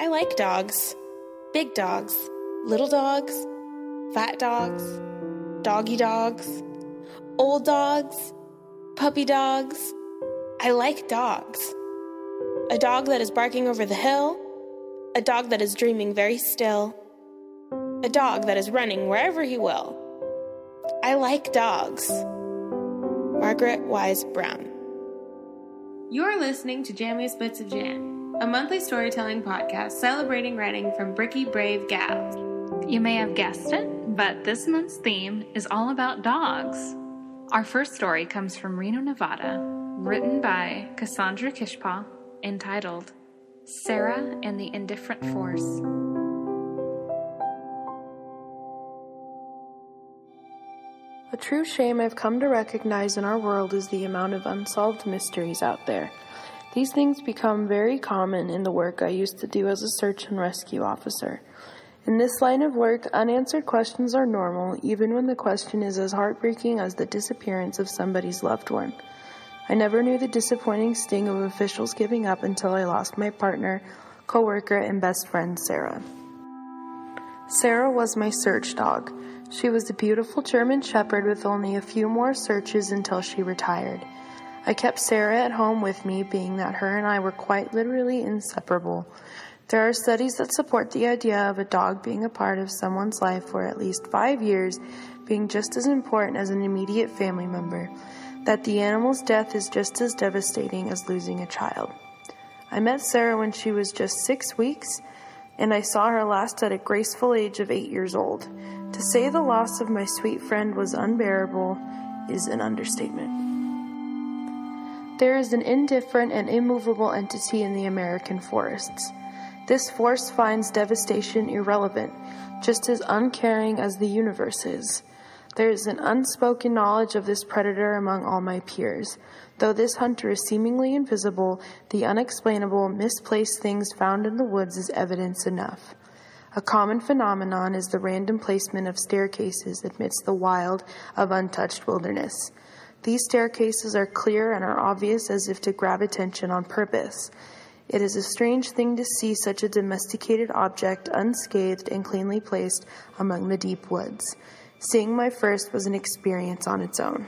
I like dogs. Big dogs, little dogs, fat dogs, doggy dogs, old dogs, puppy dogs. I like dogs. A dog that is barking over the hill, a dog that is dreaming very still, a dog that is running wherever he will. I like dogs. Margaret Wise Brown. You're listening to Jammiest Bits of Jan, a monthly storytelling podcast celebrating writing from bricky, brave gals. You may have guessed it, but this month's theme is all about dogs. Our first story comes from Reno, Nevada, written by Cassandra Kishpaw, entitled Sarah and the Indifferent Force. A true shame I've come to recognize in our world is the amount of unsolved mysteries out there. These things become very common in the work I used to do as a search and rescue officer. In this line of work, unanswered questions are normal, even when the question is as heartbreaking as the disappearance of somebody's loved one. I never knew the disappointing sting of officials giving up until I lost my partner, coworker, and best friend, Sarah. Sarah was my search dog. She was a beautiful German Shepherd with only a few more searches until she retired. I kept Sarah at home with me, being that her and I were quite literally inseparable. There are studies that support the idea of a dog being a part of someone's life for at least five years being just as important as an immediate family member, that the animal's death is just as devastating as losing a child. I met Sarah when she was just six weeks, and I saw her last at a graceful age of eight years old. To say the loss of my sweet friend was unbearable is an understatement. There is an indifferent and immovable entity in the American forests. This force finds devastation irrelevant, just as uncaring as the universe is. There is an unspoken knowledge of this predator among all my peers. Though this hunter is seemingly invisible, the unexplainable, misplaced things found in the woods is evidence enough. A common phenomenon is the random placement of staircases amidst the wild of untouched wilderness. These staircases are clear and are obvious as if to grab attention on purpose. It is a strange thing to see such a domesticated object unscathed and cleanly placed among the deep woods. Seeing my first was an experience on its own.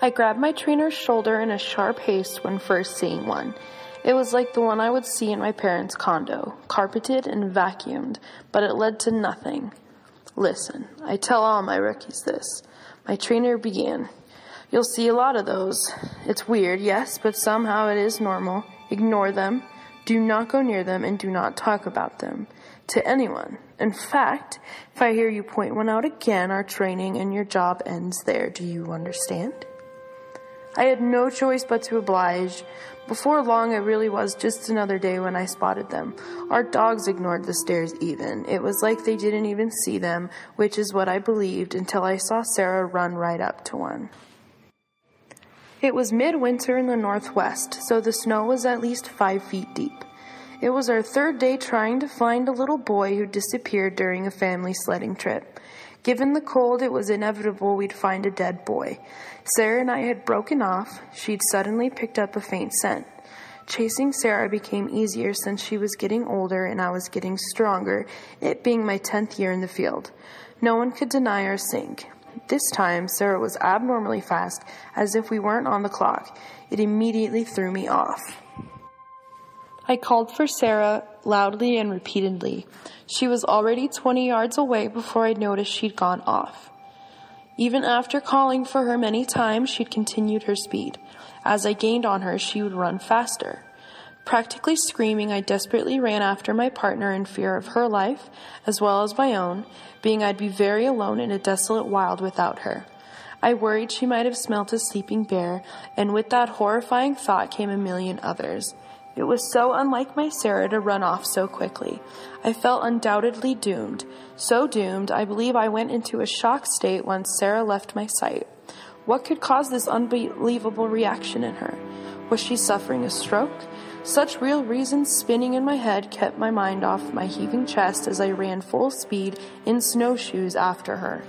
I grabbed my trainer's shoulder in a sharp haste when first seeing one. It was like the one I would see in my parents' condo, carpeted and vacuumed, but it led to nothing. Listen, I tell all my rookies this. My trainer began. You'll see a lot of those. It's weird, yes, but somehow it is normal. Ignore them. Do not go near them and do not talk about them to anyone. In fact, if I hear you point one out again, our training and your job ends there. Do you understand? I had no choice but to oblige. Before long, it really was just another day when I spotted them. Our dogs ignored the stairs even. It was like they didn't even see them, which is what I believed until I saw Sarah run right up to one. It was midwinter in the northwest, so the snow was at least five feet deep. It was our third day trying to find a little boy who disappeared during a family sledding trip. Given the cold, it was inevitable we'd find a dead boy. Sarah and I had broken off. She'd suddenly picked up a faint scent. Chasing Sarah became easier since she was getting older and I was getting stronger, it being my 10th year in the field. No one could deny our sync. This time, Sarah was abnormally fast, as if we weren't on the clock. It immediately threw me off. I called for Sarah loudly and repeatedly. She was already 20 yards away before I noticed she'd gone off. Even after calling for her many times, she'd continued her speed. As I gained on her, she would run faster. Practically screaming, I desperately ran after my partner in fear of her life, as well as my own, being I'd be very alone in a desolate wild without her. I worried she might have smelt a sleeping bear, and with that horrifying thought came a million others. It was so unlike my Sarah to run off so quickly. I felt undoubtedly doomed. So doomed, I believe I went into a shock state once Sarah left my sight. What could cause this unbelievable reaction in her? Was she suffering a stroke? Such real reasons spinning in my head kept my mind off my heaving chest as I ran full speed in snowshoes after her.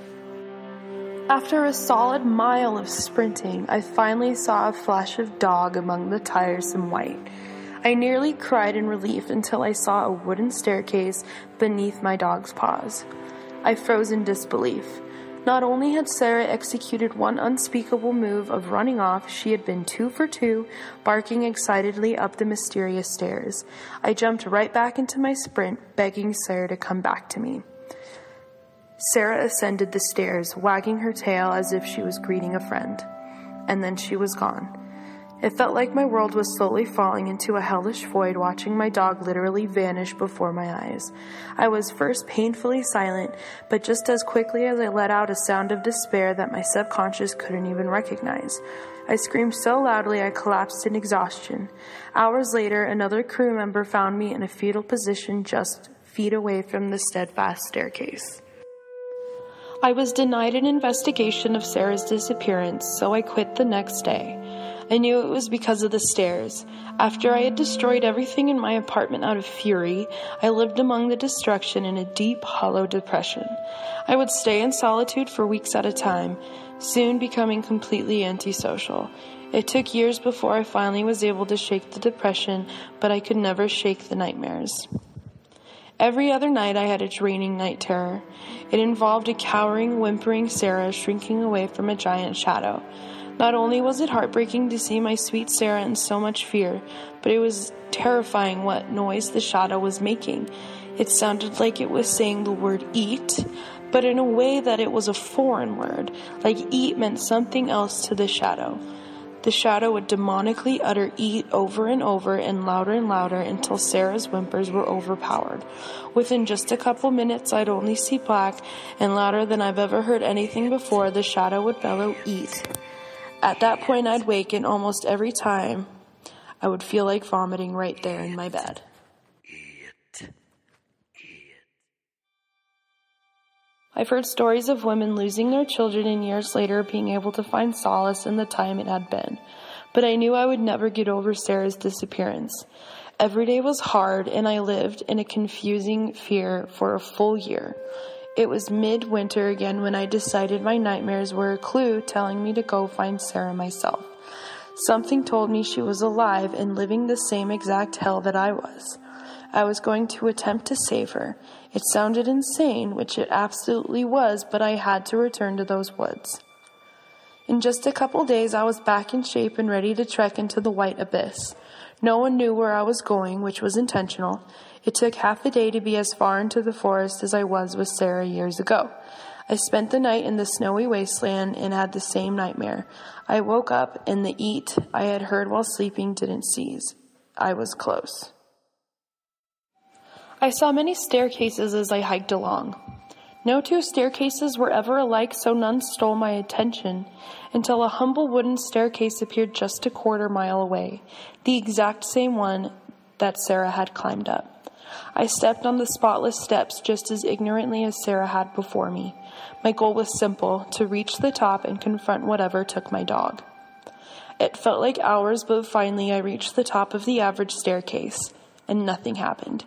After a solid mile of sprinting, I finally saw a flash of dog among the tiresome white. I nearly cried in relief until I saw a wooden staircase beneath my dog's paws. I froze in disbelief. Not only had Sarah executed one unspeakable move of running off, she had been two for two, barking excitedly up the mysterious stairs. I jumped right back into my sprint, begging Sarah to come back to me. Sarah ascended the stairs, wagging her tail as if she was greeting a friend. And then she was gone. It felt like my world was slowly falling into a hellish void, watching my dog literally vanish before my eyes. I was first painfully silent, but just as quickly as I let out a sound of despair that my subconscious couldn't even recognize. I screamed so loudly I collapsed in exhaustion. Hours later, another crew member found me in a fetal position just feet away from the steadfast staircase. I was denied an investigation of Sarah's disappearance, so I quit the next day. I knew it was because of the stairs. After I had destroyed everything in my apartment out of fury, I lived among the destruction in a deep, hollow depression. I would stay in solitude for weeks at a time, soon becoming completely antisocial. It took years before I finally was able to shake the depression, but I could never shake the nightmares. Every other night I had a draining night terror. It involved a cowering, whimpering Sarah shrinking away from a giant shadow. Not only was it heartbreaking to see my sweet Sarah in so much fear, but it was terrifying what noise the shadow was making. It sounded like it was saying the word eat, but in a way that it was a foreign word, like eat meant something else to the shadow. The shadow would demonically utter eat over and over and louder and louder until Sarah's whimpers were overpowered. Within just a couple minutes, I'd only see black, and louder than I've ever heard anything before, the shadow would bellow eat. At that point, I'd wake, and almost every time, I would feel like vomiting right there in my bed. I've heard stories of women losing their children and years later being able to find solace in the time it had been. But I knew I would never get over Sarah's disappearance. Every day was hard, and I lived in a confusing fear for a full year. It was midwinter again when I decided my nightmares were a clue telling me to go find Sarah myself. Something told me she was alive and living the same exact hell that I was. I was going to attempt to save her. It sounded insane, which it absolutely was, but I had to return to those woods. In just a couple days, I was back in shape and ready to trek into the white abyss. No one knew where I was going, which was intentional. It took half a day to be as far into the forest as I was with Sarah years ago. I spent the night in the snowy wasteland and had the same nightmare. I woke up and the eat I had heard while sleeping didn't cease. I was close. I saw many staircases as I hiked along. No two staircases were ever alike, so none stole my attention until a humble wooden staircase appeared just a quarter mile away, the exact same one that Sarah had climbed up. I stepped on the spotless steps just as ignorantly as Sarah had before me. My goal was simple to reach the top and confront whatever took my dog. It felt like hours, but finally I reached the top of the average staircase, and nothing happened.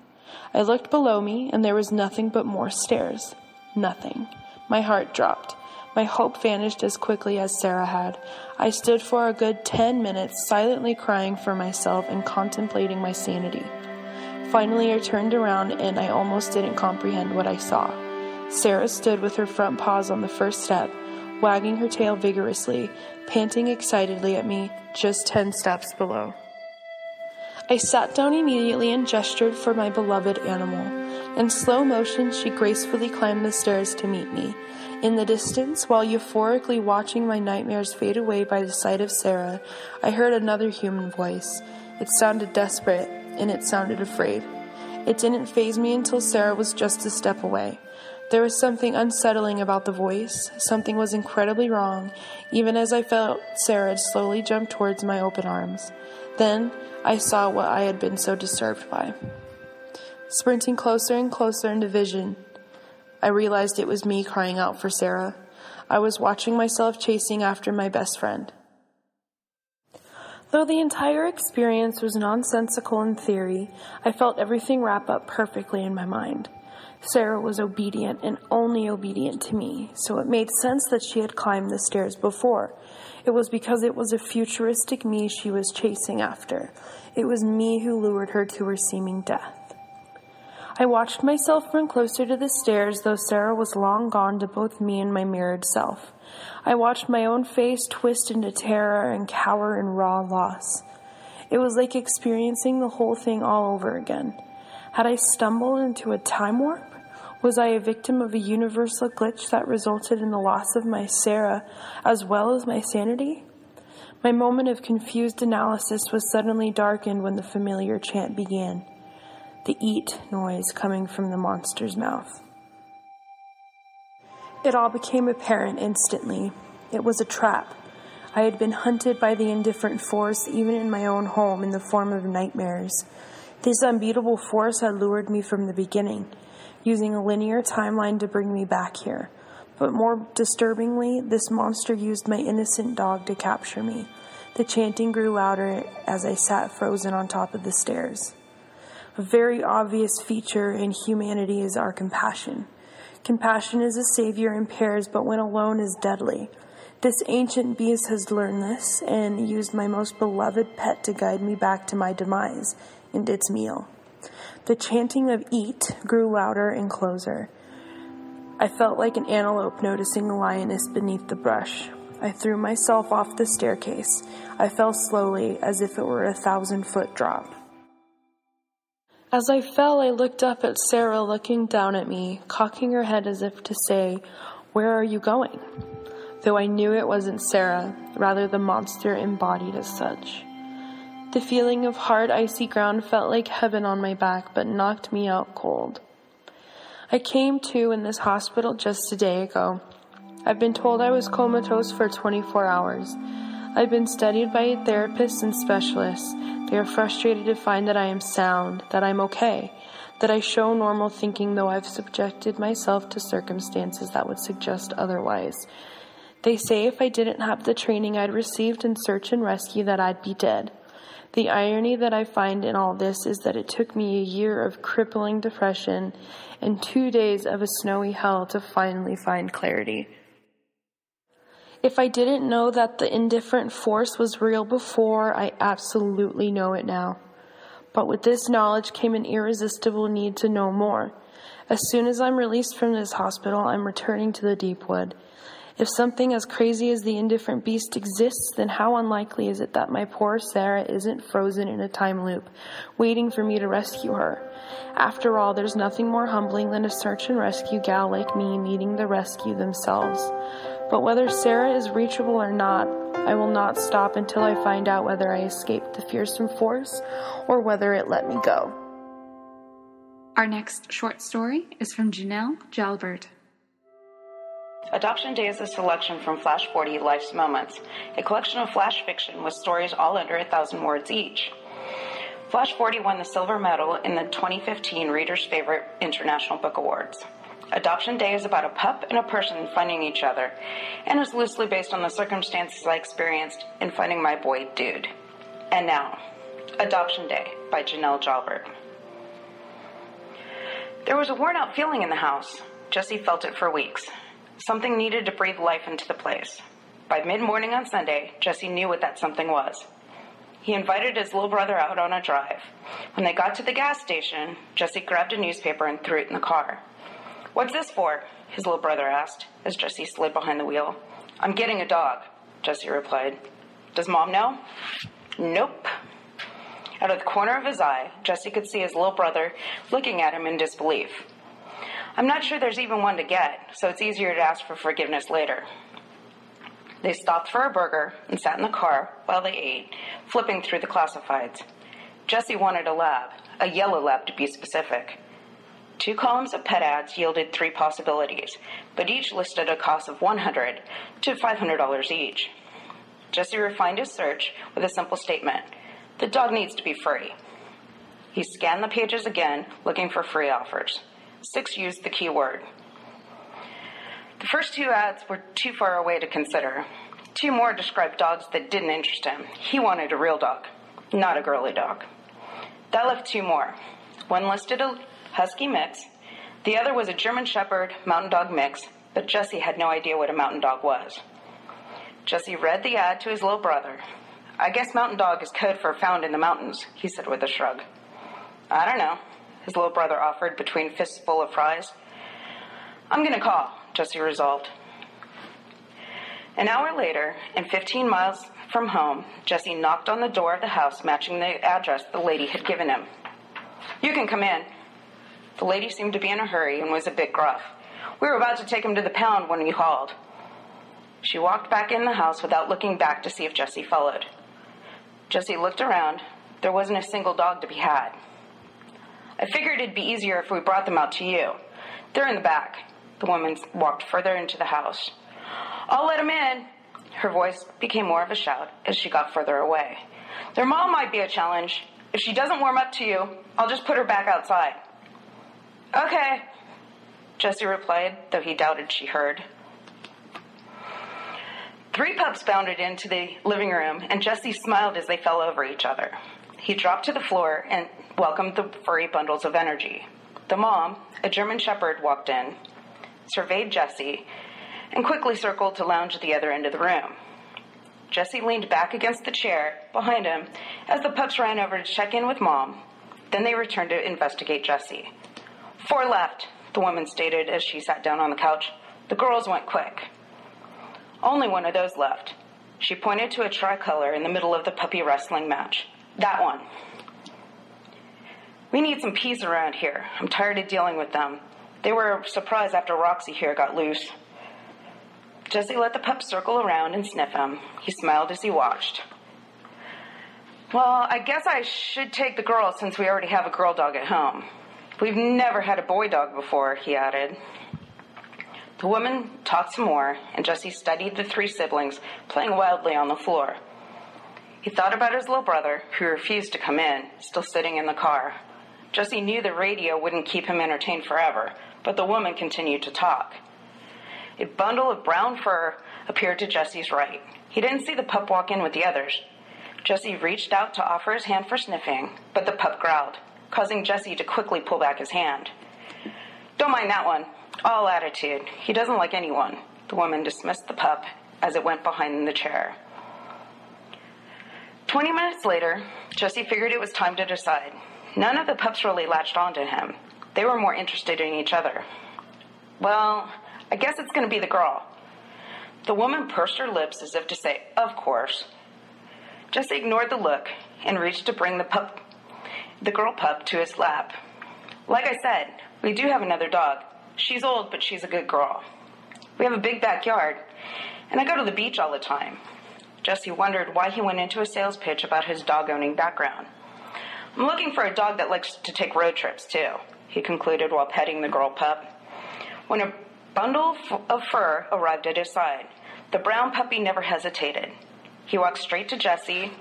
I looked below me, and there was nothing but more stairs. Nothing. My heart dropped. My hope vanished as quickly as Sarah had. I stood for a good ten minutes, silently crying for myself and contemplating my sanity. Finally, I turned around and I almost didn't comprehend what I saw. Sarah stood with her front paws on the first step, wagging her tail vigorously, panting excitedly at me just ten steps below. I sat down immediately and gestured for my beloved animal. In slow motion, she gracefully climbed the stairs to meet me. In the distance, while euphorically watching my nightmares fade away by the sight of Sarah, I heard another human voice. It sounded desperate, and it sounded afraid. It didn't faze me until Sarah was just a step away. There was something unsettling about the voice. Something was incredibly wrong, even as I felt Sarah slowly jump towards my open arms. Then I saw what I had been so disturbed by. Sprinting closer and closer into vision, I realized it was me crying out for Sarah. I was watching myself chasing after my best friend. Though the entire experience was nonsensical in theory, I felt everything wrap up perfectly in my mind. Sarah was obedient and only obedient to me, so it made sense that she had climbed the stairs before. It was because it was a futuristic me she was chasing after. It was me who lured her to her seeming death. I watched myself run closer to the stairs, though Sarah was long gone to both me and my mirrored self. I watched my own face twist into terror and cower in raw loss. It was like experiencing the whole thing all over again. Had I stumbled into a time warp? Was I a victim of a universal glitch that resulted in the loss of my Sarah as well as my sanity? My moment of confused analysis was suddenly darkened when the familiar chant began the eat noise coming from the monster's mouth. It all became apparent instantly. It was a trap. I had been hunted by the indifferent force even in my own home in the form of nightmares. This unbeatable force had lured me from the beginning, using a linear timeline to bring me back here. But more disturbingly, this monster used my innocent dog to capture me. The chanting grew louder as I sat frozen on top of the stairs. A very obvious feature in humanity is our compassion. Compassion is a savior in pairs, but when alone is deadly. This ancient beast has learned this and used my most beloved pet to guide me back to my demise and its meal. The chanting of eat grew louder and closer. I felt like an antelope noticing a lioness beneath the brush. I threw myself off the staircase. I fell slowly, as if it were a thousand foot drop. As I fell, I looked up at Sarah looking down at me, cocking her head as if to say, Where are you going? Though I knew it wasn't Sarah, rather the monster embodied as such. The feeling of hard, icy ground felt like heaven on my back, but knocked me out cold. I came to in this hospital just a day ago. I've been told I was comatose for 24 hours. I've been studied by therapists and specialists. They are frustrated to find that I am sound, that I'm okay, that I show normal thinking, though I've subjected myself to circumstances that would suggest otherwise. They say if I didn't have the training I'd received in search and rescue, that I'd be dead. The irony that I find in all this is that it took me a year of crippling depression and two days of a snowy hell to finally find clarity. If I didn't know that the indifferent force was real before, I absolutely know it now. But with this knowledge came an irresistible need to know more. As soon as I'm released from this hospital, I'm returning to the deep wood. If something as crazy as the indifferent beast exists, then how unlikely is it that my poor Sarah isn't frozen in a time loop, waiting for me to rescue her? After all, there's nothing more humbling than a search and rescue gal like me needing the rescue themselves. But whether Sarah is reachable or not, I will not stop until I find out whether I escaped the fearsome force or whether it let me go. Our next short story is from Janelle Jalbert. Adoption Day is a selection from Flash 40 Life's Moments, a collection of flash fiction with stories all under a thousand words each. Flash 40 won the silver medal in the 2015 Reader's Favorite International Book Awards. Adoption Day is about a pup and a person finding each other, and is loosely based on the circumstances I experienced in finding my boy, Dude. And now, Adoption Day by Janelle Jalbert. There was a worn out feeling in the house. Jesse felt it for weeks. Something needed to breathe life into the place. By mid morning on Sunday, Jesse knew what that something was. He invited his little brother out on a drive. When they got to the gas station, Jesse grabbed a newspaper and threw it in the car. What's this for? his little brother asked as Jesse slid behind the wheel. I'm getting a dog, Jesse replied. Does mom know? Nope. Out of the corner of his eye, Jesse could see his little brother looking at him in disbelief. I'm not sure there's even one to get, so it's easier to ask for forgiveness later. They stopped for a burger and sat in the car while they ate, flipping through the classifieds. Jesse wanted a lab, a yellow lab to be specific. Two columns of pet ads yielded three possibilities, but each listed a cost of 100 to $500 each. Jesse refined his search with a simple statement The dog needs to be free. He scanned the pages again, looking for free offers. Six used the keyword. The first two ads were too far away to consider. Two more described dogs that didn't interest him. He wanted a real dog, not a girly dog. That left two more. One listed a husky mix, the other was a German Shepherd Mountain Dog mix, but Jesse had no idea what a mountain dog was. Jesse read the ad to his little brother. I guess mountain dog is code for found in the mountains, he said with a shrug. I don't know, his little brother offered between fists full of fries. I'm going to call, Jesse resolved. An hour later, and 15 miles from home, Jesse knocked on the door of the house matching the address the lady had given him. You can come in. The lady seemed to be in a hurry and was a bit gruff. We were about to take him to the pound when you called. She walked back in the house without looking back to see if Jesse followed. Jesse looked around. There wasn't a single dog to be had. I figured it'd be easier if we brought them out to you. They're in the back. The woman walked further into the house. I'll let him in. Her voice became more of a shout as she got further away. Their mom might be a challenge. If she doesn't warm up to you, I'll just put her back outside. Okay, Jesse replied, though he doubted she heard. Three pups bounded into the living room, and Jesse smiled as they fell over each other. He dropped to the floor and welcomed the furry bundles of energy. The mom, a German Shepherd, walked in, surveyed Jesse, and quickly circled to lounge at the other end of the room. Jesse leaned back against the chair behind him as the pups ran over to check in with mom. Then they returned to investigate Jesse. Four left, the woman stated as she sat down on the couch. The girls went quick. Only one of those left. She pointed to a tricolor in the middle of the puppy wrestling match. That one. We need some peace around here. I'm tired of dealing with them. They were surprised after Roxy here got loose. Jesse let the pup circle around and sniff him. He smiled as he watched. Well, I guess I should take the girl since we already have a girl dog at home. We've never had a boy dog before, he added. The woman talked some more, and Jesse studied the three siblings playing wildly on the floor. He thought about his little brother, who refused to come in, still sitting in the car. Jesse knew the radio wouldn't keep him entertained forever, but the woman continued to talk. A bundle of brown fur appeared to Jesse's right. He didn't see the pup walk in with the others. Jesse reached out to offer his hand for sniffing, but the pup growled, causing Jesse to quickly pull back his hand. Don't mind that one. All attitude. He doesn't like anyone. The woman dismissed the pup as it went behind the chair. Twenty minutes later, Jesse figured it was time to decide. None of the pups really latched onto him. They were more interested in each other. Well, I guess it's going to be the girl. The woman pursed her lips as if to say, Of course. Jesse ignored the look and reached to bring the pup, the girl pup, to his lap. Like I said, we do have another dog. She's old, but she's a good girl. We have a big backyard, and I go to the beach all the time. Jesse wondered why he went into a sales pitch about his dog owning background. I'm looking for a dog that likes to take road trips, too, he concluded while petting the girl pup. When a bundle of fur arrived at his side, the brown puppy never hesitated. He walked straight to Jesse,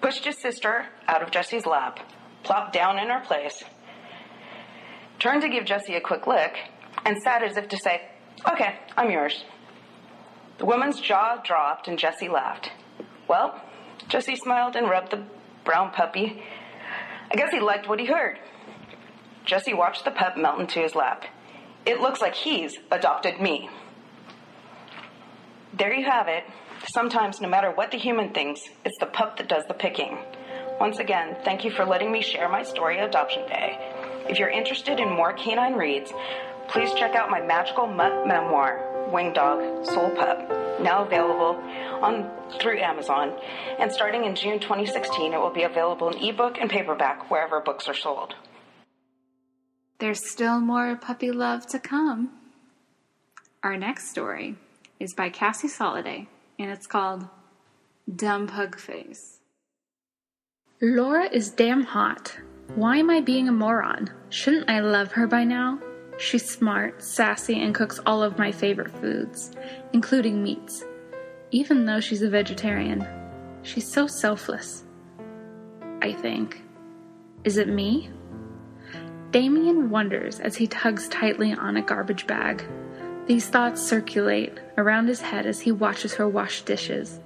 pushed his sister out of Jesse's lap, plopped down in her place, turned to give Jesse a quick lick, and sat as if to say, Okay, I'm yours. The woman's jaw dropped and Jesse laughed. Well, Jesse smiled and rubbed the brown puppy. I guess he liked what he heard. Jesse watched the pup melt into his lap. It looks like he's adopted me. There you have it. Sometimes, no matter what the human thinks, it's the pup that does the picking. Once again, thank you for letting me share my story Adoption Day. If you're interested in more canine reads, please check out my magical mutt memoir, Wing Dog Soul Pup, now available on through Amazon. And starting in June 2016, it will be available in ebook and paperback wherever books are sold. There's still more puppy love to come. Our next story is by Cassie Soliday, and it's called Dumb Pug Face. Laura is damn hot. Why am I being a moron? Shouldn't I love her by now? She's smart, sassy, and cooks all of my favorite foods, including meats. Even though she's a vegetarian, she's so selfless. I think. Is it me? Damien wonders as he tugs tightly on a garbage bag. These thoughts circulate around his head as he watches her wash dishes,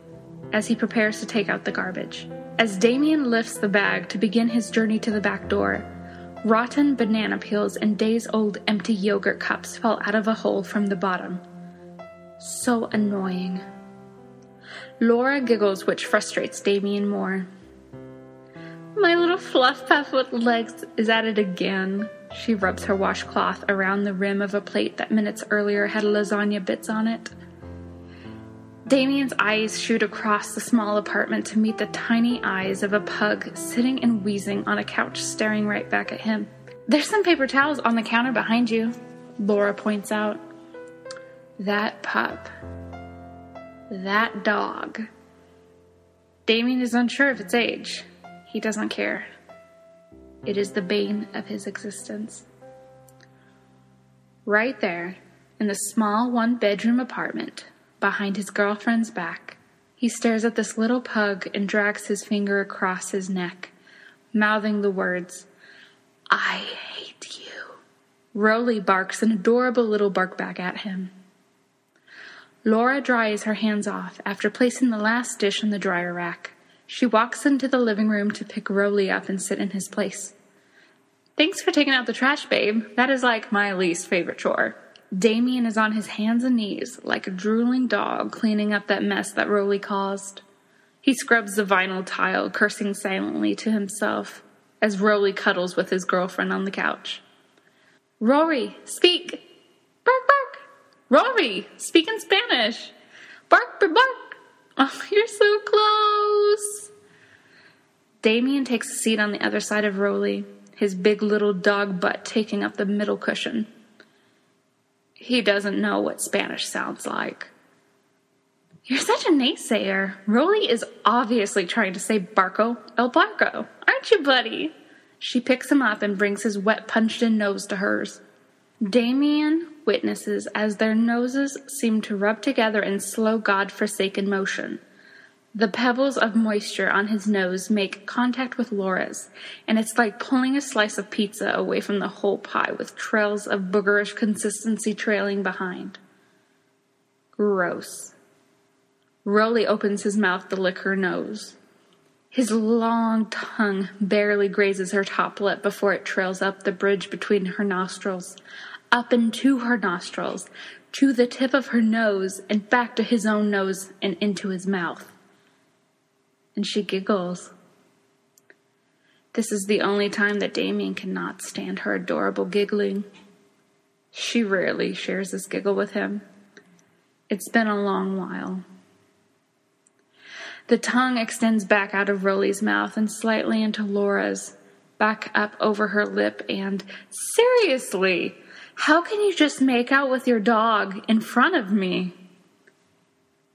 as he prepares to take out the garbage. As Damien lifts the bag to begin his journey to the back door, rotten banana peels and days old empty yogurt cups fall out of a hole from the bottom. So annoying. Laura giggles, which frustrates Damien more. My little fluff puff with legs is at it again. She rubs her washcloth around the rim of a plate that minutes earlier had lasagna bits on it. Damien's eyes shoot across the small apartment to meet the tiny eyes of a pug sitting and wheezing on a couch staring right back at him. There's some paper towels on the counter behind you, Laura points out. That pup. That dog. Damien is unsure of its age. He doesn't care. It is the bane of his existence. Right there, in the small one bedroom apartment, behind his girlfriend's back, he stares at this little pug and drags his finger across his neck, mouthing the words, I hate you. Roly barks an adorable little bark back at him. Laura dries her hands off after placing the last dish on the dryer rack. She walks into the living room to pick Roly up and sit in his place. Thanks for taking out the trash, babe. That is like my least favorite chore. Damien is on his hands and knees, like a drooling dog, cleaning up that mess that Roly caused. He scrubs the vinyl tile, cursing silently to himself as Roly cuddles with his girlfriend on the couch. Rory, speak! Bark, bark! Rory, speak in Spanish! Bark, bark, bark! Oh, you're so close! Damien takes a seat on the other side of Roly, his big little dog butt taking up the middle cushion. He doesn't know what Spanish sounds like. You're such a naysayer. Roly is obviously trying to say Barco el Barco, aren't you, buddy? She picks him up and brings his wet, punched in nose to hers. Damien witnesses as their noses seem to rub together in slow, God forsaken motion. The pebbles of moisture on his nose make contact with Laura's, and it's like pulling a slice of pizza away from the whole pie with trails of boogerish consistency trailing behind. Gross. Roly opens his mouth to lick her nose. His long tongue barely grazes her top lip before it trails up the bridge between her nostrils, up into her nostrils, to the tip of her nose, and back to his own nose and into his mouth and she giggles. This is the only time that Damien cannot stand her adorable giggling. She rarely shares this giggle with him. It's been a long while. The tongue extends back out of Roly's mouth and slightly into Laura's, back up over her lip, and seriously, how can you just make out with your dog in front of me?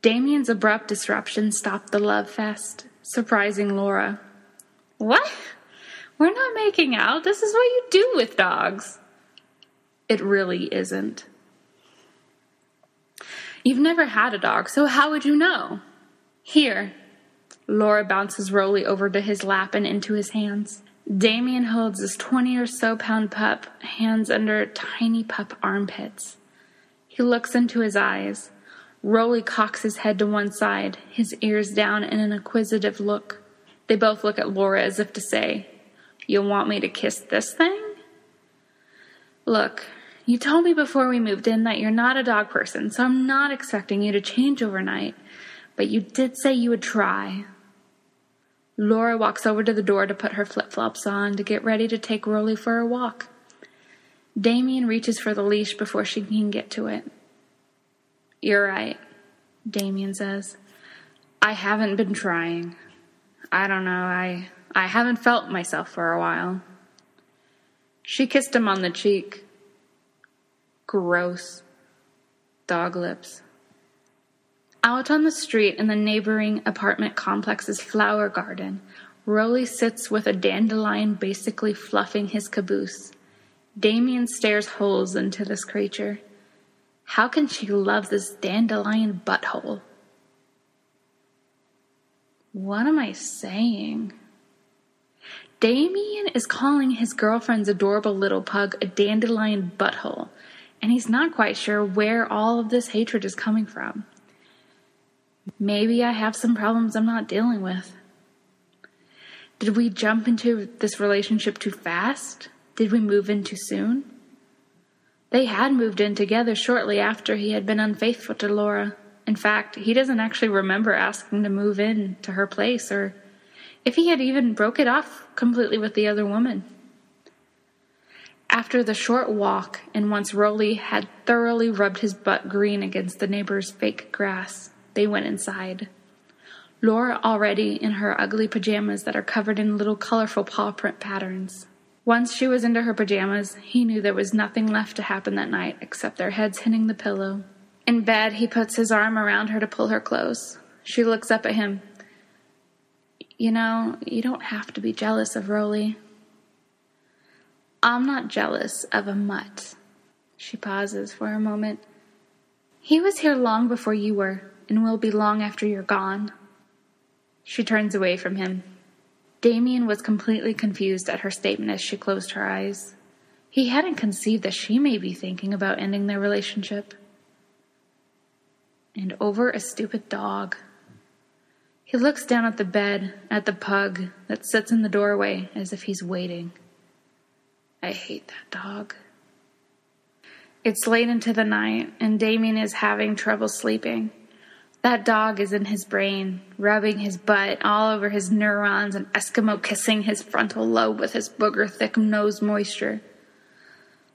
Damien's abrupt disruption stopped the love fest surprising Laura. What? We're not making out. This is what you do with dogs. It really isn't. You've never had a dog, so how would you know? Here. Laura bounces Roly over to his lap and into his hands. Damien holds his 20 or so pound pup, hands under tiny pup armpits. He looks into his eyes. Roly cocks his head to one side, his ears down in an inquisitive look. They both look at Laura as if to say, You want me to kiss this thing? Look, you told me before we moved in that you're not a dog person, so I'm not expecting you to change overnight, but you did say you would try. Laura walks over to the door to put her flip flops on to get ready to take Roly for a walk. Damien reaches for the leash before she can get to it. You're right, Damien says. I haven't been trying. I don't know, I I haven't felt myself for a while. She kissed him on the cheek. Gross. Dog lips. Out on the street in the neighboring apartment complex's flower garden, Roly sits with a dandelion basically fluffing his caboose. Damien stares holes into this creature. How can she love this dandelion butthole? What am I saying? Damien is calling his girlfriend's adorable little pug a dandelion butthole, and he's not quite sure where all of this hatred is coming from. Maybe I have some problems I'm not dealing with. Did we jump into this relationship too fast? Did we move in too soon? They had moved in together shortly after he had been unfaithful to Laura. In fact, he doesn't actually remember asking to move in to her place or if he had even broke it off completely with the other woman. After the short walk, and once Roly had thoroughly rubbed his butt green against the neighbor's fake grass, they went inside. Laura already in her ugly pajamas that are covered in little colorful paw print patterns. Once she was into her pajamas, he knew there was nothing left to happen that night except their heads hitting the pillow. In bed, he puts his arm around her to pull her close. She looks up at him. You know, you don't have to be jealous of Roly. I'm not jealous of a mutt. She pauses for a moment. He was here long before you were, and will be long after you're gone. She turns away from him. Damien was completely confused at her statement as she closed her eyes. He hadn't conceived that she may be thinking about ending their relationship. And over a stupid dog. He looks down at the bed, at the pug that sits in the doorway as if he's waiting. I hate that dog. It's late into the night, and Damien is having trouble sleeping. That dog is in his brain, rubbing his butt all over his neurons and Eskimo kissing his frontal lobe with his booger thick nose moisture.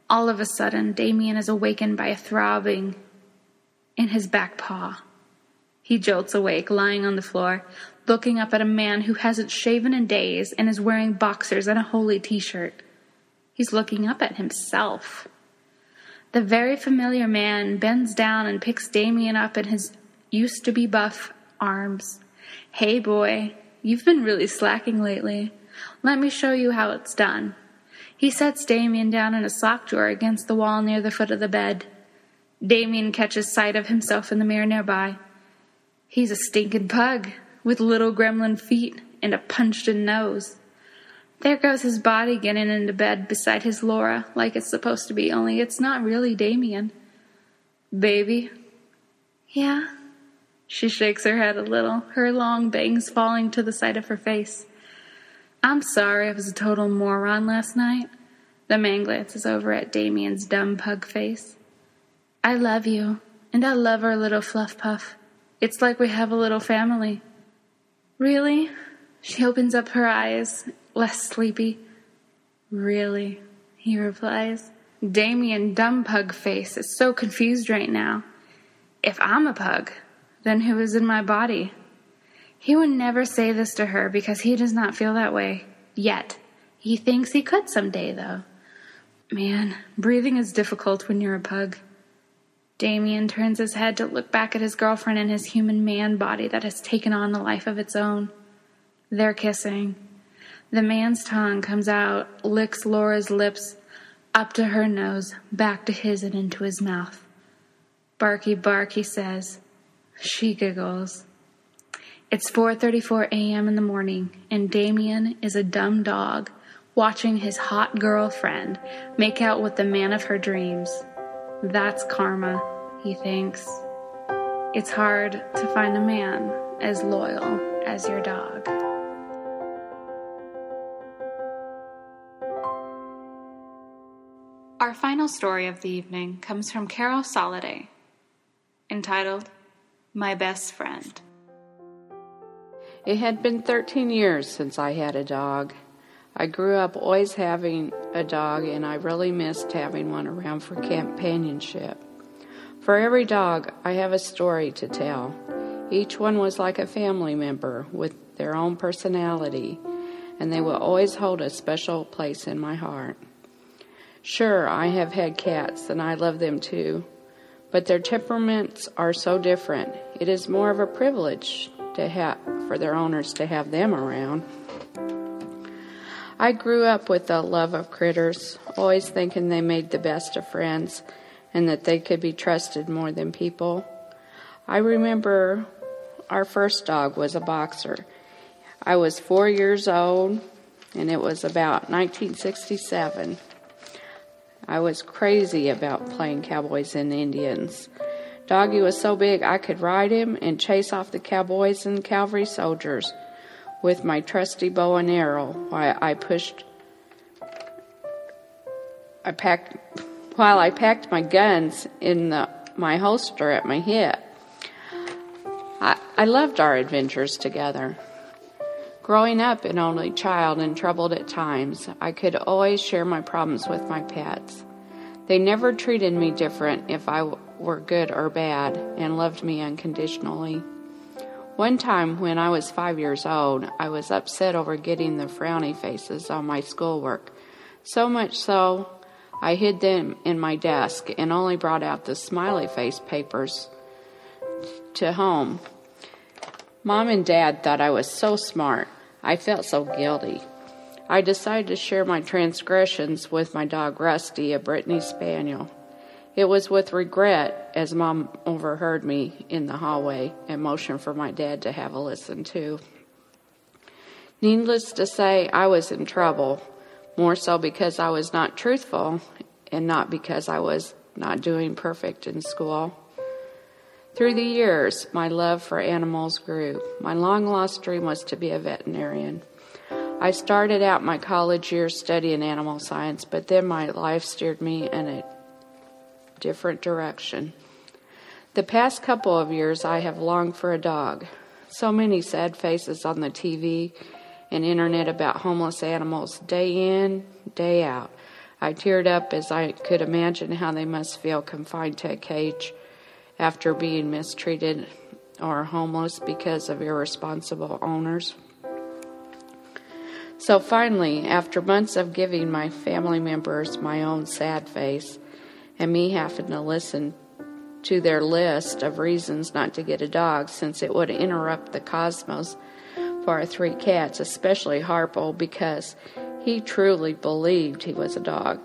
All of a sudden, Damien is awakened by a throbbing in his back paw. He jolts awake, lying on the floor, looking up at a man who hasn't shaven in days and is wearing boxers and a holy t shirt. He's looking up at himself. The very familiar man bends down and picks Damien up in his used to be buff arms. Hey, boy, you've been really slacking lately. Let me show you how it's done. He sets Damien down in a sock drawer against the wall near the foot of the bed. Damien catches sight of himself in the mirror nearby. He's a stinking pug with little gremlin feet and a punched in nose. There goes his body getting into bed beside his Laura like it's supposed to be, only it's not really Damien. Baby? Yeah? She shakes her head a little, her long bangs falling to the side of her face. I'm sorry I was a total moron last night. The man glances over at Damien's dumb pug face. I love you, and I love our little fluff puff. It's like we have a little family. Really? She opens up her eyes, less sleepy. Really? He replies. Damien Dumb Pug Face is so confused right now. If I'm a pug, then who is in my body? He would never say this to her because he does not feel that way. Yet. He thinks he could someday, though. Man, breathing is difficult when you're a pug. Damien turns his head to look back at his girlfriend and his human man body that has taken on a life of its own. They're kissing. The man's tongue comes out, licks Laura's lips, up to her nose, back to his and into his mouth. Barky bark, he says. She giggles. It's 4:34 a.m. in the morning, and Damien is a dumb dog watching his hot girlfriend make out with the man of her dreams. That's karma, he thinks. It's hard to find a man as loyal as your dog. Our final story of the evening comes from Carol Soliday, entitled My Best Friend. It had been 13 years since I had a dog. I grew up always having a dog, and I really missed having one around for companionship. For every dog, I have a story to tell. Each one was like a family member with their own personality, and they will always hold a special place in my heart. Sure, I have had cats, and I love them too, but their temperaments are so different. It is more of a privilege to have for their owners to have them around. I grew up with the love of critters, always thinking they made the best of friends and that they could be trusted more than people. I remember our first dog was a boxer. I was four years old, and it was about 1967. I was crazy about playing cowboys and Indians. Doggy was so big I could ride him and chase off the cowboys and cavalry soldiers with my trusty bow and arrow while I pushed I packed while I packed my guns in the, my holster at my hip. I, I loved our adventures together. Growing up an only child and troubled at times, I could always share my problems with my pets. They never treated me different if I were good or bad and loved me unconditionally. One time when I was five years old, I was upset over getting the frowny faces on my schoolwork. So much so, I hid them in my desk and only brought out the smiley face papers to home. Mom and Dad thought I was so smart. I felt so guilty. I decided to share my transgressions with my dog Rusty, a Brittany Spaniel. It was with regret as Mom overheard me in the hallway and motioned for my dad to have a listen too. Needless to say, I was in trouble, more so because I was not truthful and not because I was not doing perfect in school. Through the years, my love for animals grew. My long lost dream was to be a veterinarian. I started out my college years studying animal science, but then my life steered me in a different direction. The past couple of years, I have longed for a dog. So many sad faces on the TV and internet about homeless animals, day in, day out. I teared up as I could imagine how they must feel confined to a cage after being mistreated or homeless because of irresponsible owners. So finally, after months of giving my family members my own sad face and me having to listen to their list of reasons not to get a dog since it would interrupt the cosmos for our three cats, especially Harpo, because he truly believed he was a dog.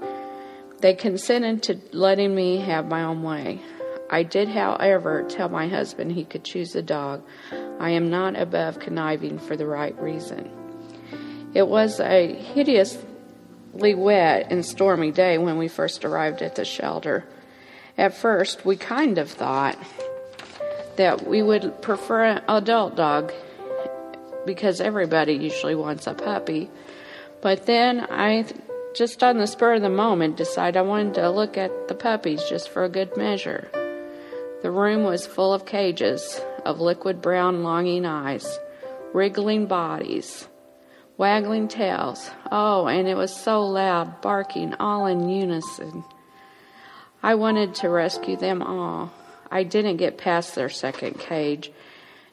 They consented to letting me have my own way. I did, however, tell my husband he could choose a dog. I am not above conniving for the right reason. It was a hideously wet and stormy day when we first arrived at the shelter. At first, we kind of thought that we would prefer an adult dog because everybody usually wants a puppy. But then I, just on the spur of the moment, decided I wanted to look at the puppies just for a good measure. The room was full of cages of liquid brown, longing eyes, wriggling bodies waggling tails. Oh, and it was so loud, barking all in unison. I wanted to rescue them all. I didn't get past their second cage,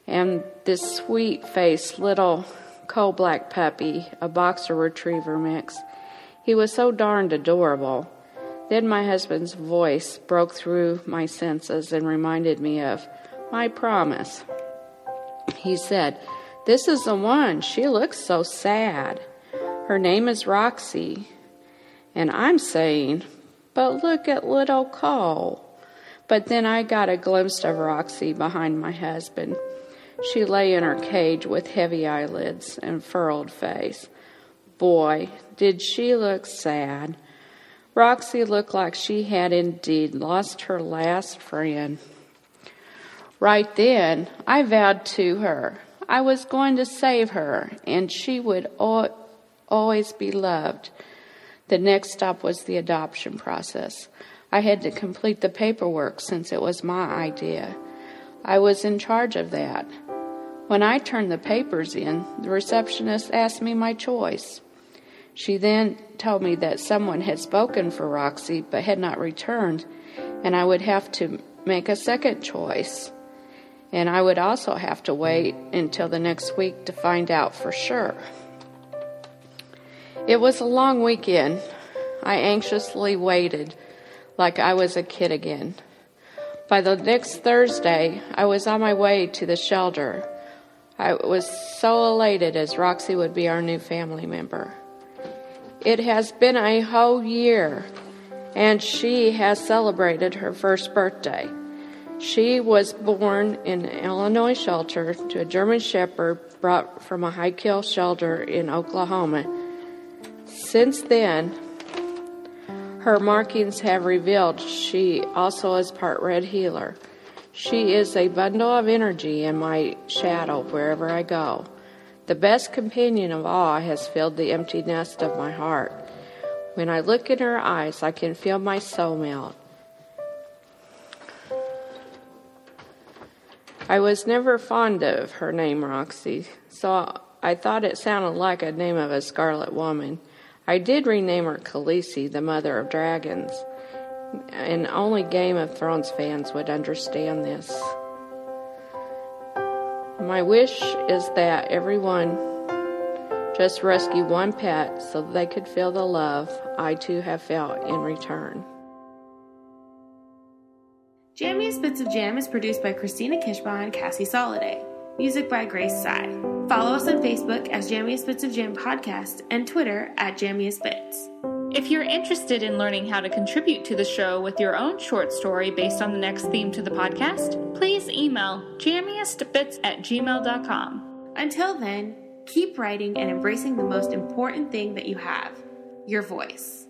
and this sweet faced little coal black puppy, a boxer retriever mix, he was so darned adorable. Then my husband's voice broke through my senses and reminded me of my promise. He said, this is the one. She looks so sad. Her name is Roxy. And I'm saying, but look at little Cole. But then I got a glimpse of Roxy behind my husband. She lay in her cage with heavy eyelids and furrowed face. Boy, did she look sad. Roxy looked like she had indeed lost her last friend. Right then, I vowed to her I was going to save her, and she would always be loved. The next stop was the adoption process. I had to complete the paperwork since it was my idea. I was in charge of that. When I turned the papers in, the receptionist asked me my choice. She then told me that someone had spoken for Roxy but had not returned, and I would have to make a second choice and I would also have to wait until the next week to find out for sure. It was a long weekend. I anxiously waited like I was a kid again. By the next Thursday, I was on my way to the shelter. I was so elated as Roxy would be our new family member. It has been a whole year, and she has celebrated her first birthday. She was born in an Illinois shelter to a German Shepherd brought from a high kill shelter in Oklahoma. Since then, Her markings have revealed she also is part red heeler. She is a bundle of energy in my shadow wherever I go. The best companion of all has filled the empty nest of my heart. When I look in her eyes, I can feel my soul melt. I was never fond of her name, Roxy, so I thought it sounded like a name of a scarlet woman. I did rename her Khaleesi, the mother of dragons, and only Game of Thrones fans would understand this. My wish is that everyone just rescue one pet so they could feel the love I too have felt in return. Jammiest Bits of Jam is produced by Christina Kishbaugh and Cassie Soliday. Music by Grace Sy. Follow us on Facebook as Jammiest Bits of Jam Podcast and Twitter at Jammiest Bits. If you're interested in learning how to contribute to the show with your own short story based on the next theme to the podcast, please email jammiestbits at gmail.com. Until then, keep writing and embracing the most important thing that you have your voice.